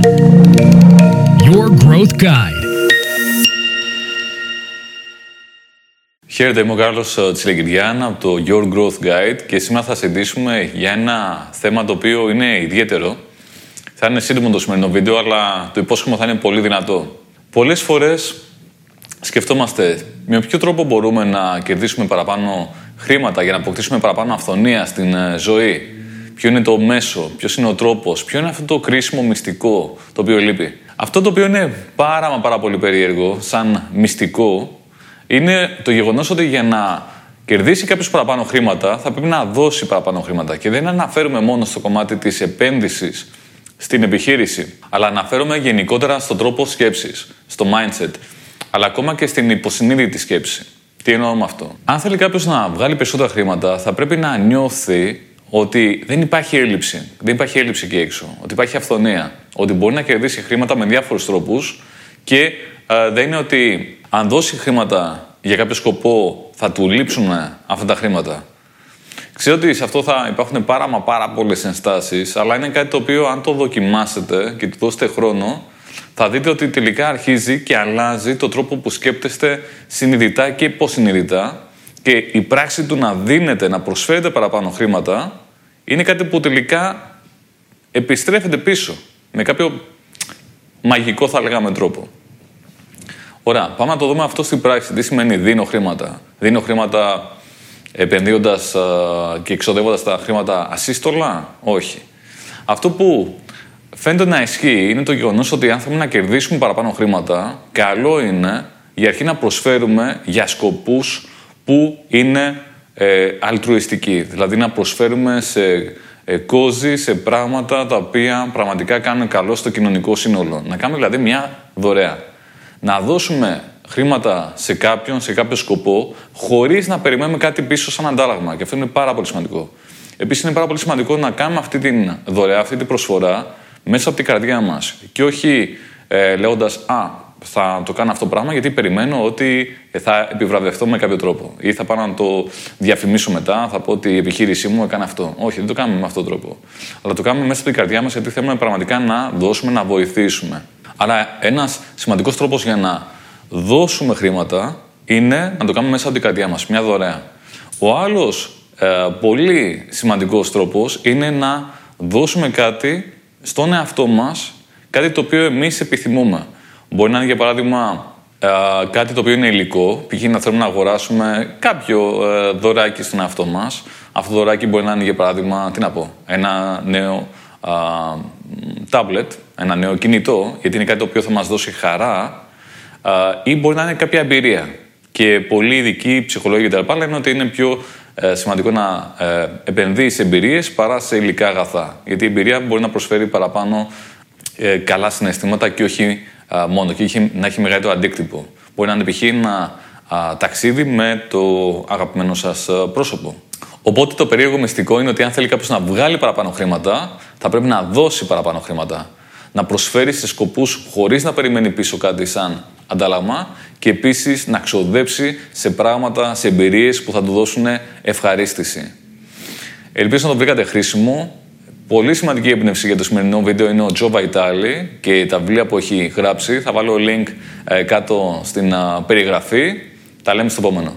Your Growth Guide. Χαίρετε, είμαι ο Κάρλος Τσιλεγκυριάν από το Your Growth Guide και σήμερα θα συζητήσουμε για ένα θέμα το οποίο είναι ιδιαίτερο. Θα είναι σύντομο το σημερινό βίντεο, αλλά το υπόσχομαι θα είναι πολύ δυνατό. Πολλές φορές σκεφτόμαστε με ποιο τρόπο μπορούμε να κερδίσουμε παραπάνω χρήματα για να αποκτήσουμε παραπάνω αυθονία στην ε, ζωή. Ποιο είναι το μέσο, ποιος είναι ο τρόπος, ποιο είναι αυτό το κρίσιμο μυστικό το οποίο λείπει. Αυτό το οποίο είναι πάρα μα πάρα πολύ περίεργο, σαν μυστικό, είναι το γεγονός ότι για να κερδίσει κάποιος παραπάνω χρήματα, θα πρέπει να δώσει παραπάνω χρήματα. Και δεν αναφέρουμε μόνο στο κομμάτι της επένδυσης στην επιχείρηση, αλλά αναφέρομαι γενικότερα στον τρόπο σκέψης, στο mindset, αλλά ακόμα και στην υποσυνείδητη σκέψη. Τι εννοώ με αυτό; Αν θέλει κάποιος να βγάλει περισσότερα χρήματα, θα πρέπει να νιώθει ότι δεν υπάρχει έλλειψη. Δεν υπάρχει έλλειψη εκεί έξω. Ότι υπάρχει αυθονία. Ότι μπορεί να κερδίσει χρήματα με διάφορους τρόπους και ε, δεν είναι ότι αν δώσει χρήματα για κάποιο σκοπό θα του λείψουν αυτά τα χρήματα. Ξέρω ότι σε αυτό θα υπάρχουν πάρα μα πάρα πολλές ενστάσεις, αλλά είναι κάτι το οποίο αν το δοκιμάσετε και του δώσετε χρόνο, θα δείτε ότι τελικά αρχίζει και αλλάζει το τρόπο που σκέπτεστε συνειδητά και υποσυνειδητά και η πράξη του να δίνετε, να προσφέρετε παραπάνω χρήματα είναι κάτι που τελικά επιστρέφεται πίσω με κάποιο μαγικό θα λέγαμε τρόπο. Ωραία, πάμε να το δούμε αυτό στην πράξη. Τι σημαίνει δίνω χρήματα. Δίνω χρήματα επενδύοντας και εξοδεύοντας τα χρήματα ασύστολα. Όχι. Αυτό που φαίνεται να ισχύει είναι το γεγονός ότι αν θέλουμε να κερδίσουμε παραπάνω χρήματα, καλό είναι για αρχή να προσφέρουμε για σκοπούς που είναι ε, αλτρουιστικοί. Δηλαδή να προσφέρουμε σε ε, κόζι, σε πράγματα τα οποία πραγματικά κάνουν καλό στο κοινωνικό σύνολο. Να κάνουμε δηλαδή μια δωρεά. Να δώσουμε χρήματα σε κάποιον, σε κάποιο σκοπό, χωρίς να περιμένουμε κάτι πίσω σαν αντάλλαγμα. Και αυτό είναι πάρα πολύ σημαντικό. Επίσης, είναι πάρα πολύ σημαντικό να κάνουμε αυτή τη δωρεά, αυτή την προσφορά μέσα από την καρδιά μας. Και όχι ε, λέγοντας Α, θα το κάνω αυτό το πράγμα γιατί περιμένω ότι θα επιβραβευτώ με κάποιο τρόπο. Ή θα πάω να το διαφημίσω μετά, θα πω ότι η επιχείρησή μου έκανε αυτό. Όχι, δεν το κάνουμε με αυτόν τον τρόπο. Αλλά το κάνουμε μέσα στην καρδιά μας γιατί θέλουμε πραγματικά να δώσουμε, να βοηθήσουμε. Άρα, ένας σημαντικός τρόπος για να δώσουμε χρήματα είναι να το κάνουμε μέσα από την καρδιά μας, μια δωρεά. Ο άλλος ε, πολύ σημαντικός τρόπος είναι να δώσουμε κάτι στον εαυτό μας, κάτι το οποίο εμείς επιθυμούμε. Μπορεί να είναι για παράδειγμα ε, κάτι το οποίο είναι υλικό, π.χ. να θέλουμε να αγοράσουμε κάποιο ε, δωράκι στον εαυτό μας. Αυτό το δωράκι μπορεί να είναι για παράδειγμα, τι να πω, ένα νέο τάμπλετ, ένα νέο κινητό, γιατί είναι κάτι το οποίο θα μας δώσει χαρά, ή μπορεί να είναι κάποια εμπειρία. Και πολλοί ειδικοί ψυχολόγοι κτλ. λένε ότι είναι πιο ε, σημαντικό να ε, επενδύεις σε εμπειρίες παρά σε υλικά αγαθά. Γιατί η εμπειρία μπορεί να προσφέρει παραπάνω ε, καλά συναισθήματα και όχι μόνο, και να έχει μεγαλύτερο αντίκτυπο. Μπορεί να είναι π.χ. ένα ταξίδι με το αγαπημένο σας πρόσωπο. Οπότε το περίεργο μυστικό είναι ότι αν θέλει κάποιος να βγάλει παραπάνω χρήματα, θα πρέπει να δώσει παραπάνω χρήματα. Να προσφέρει σε σκοπούς χωρίς να περιμένει πίσω κάτι σαν αντάλλαγμα και επίσης να ξοδέψει σε πράγματα, σε εμπειρίες που θα του δώσουν ευχαρίστηση. Ελπίζω να το βρήκατε χρήσιμο. Πολύ σημαντική έμπνευση για το σημερινό βίντεο είναι ο Τζο Βαϊτάλη και τα βιβλία που έχει γράψει. Θα βάλω link ε, κάτω στην περιγραφή. Τα λέμε στο επόμενο.